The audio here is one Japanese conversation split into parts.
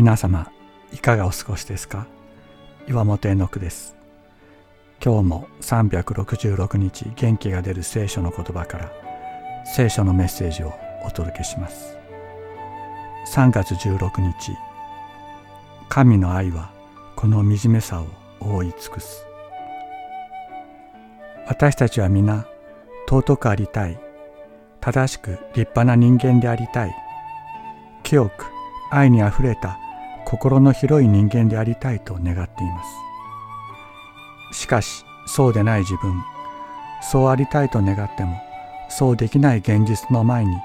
皆様いかがお過ごしですか？岩本絵の句です。今日も366日元気が出る聖書の言葉から聖書のメッセージをお届けします。3月16日神の愛はこの惨めさを覆い尽くす。私たちは皆尊くありたい正しく立派な人間でありたい清く愛にあふれた心の広い人間でありたいと願っています。しかしそうでない自分そうありたいと願ってもそうできない現実の前に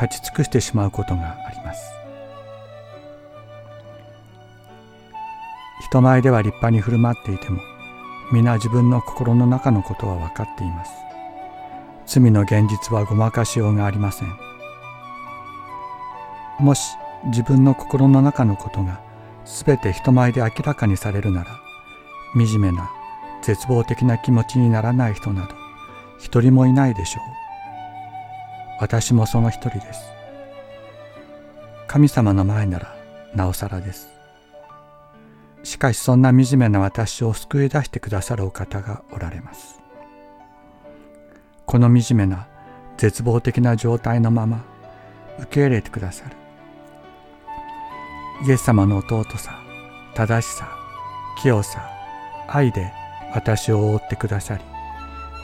立ち尽くしてしまうことがあります。人前では立派に振る舞っていても皆自分の心の中のことは分かっています。罪の現実はごまかしようがありません。もし自分の心の中のことが全て人前で明らかにされるなら惨めな絶望的な気持ちにならない人など一人もいないでしょう。私もその一人です。神様の前ならなおさらです。しかしそんな惨めな私を救い出してくださるお方がおられます。この惨めな絶望的な状態のまま受け入れてくださる。イエス様の弟さ正しさ清さ愛で私を覆ってくださり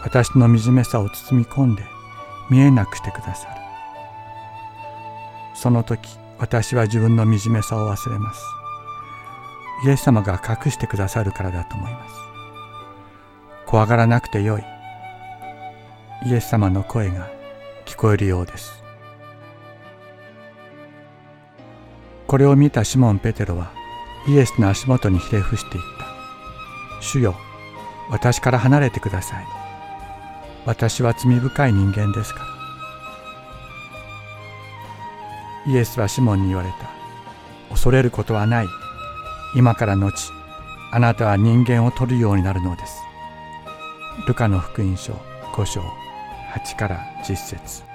私の惨めさを包み込んで見えなくしてくださる。その時私は自分の惨めさを忘れます。イエス様が隠してくださるからだと思います。怖がらなくてよい。イエス様の声が聞こえるようです。これを見たシモン・ペテロはイエスの足元にひれ伏していった。主よ、私から離れてください。私は罪深い人間ですから。イエスはシモンに言われた。恐れることはない。今から後、あなたは人間を取るようになるのです。ルカの福音書5章8から10節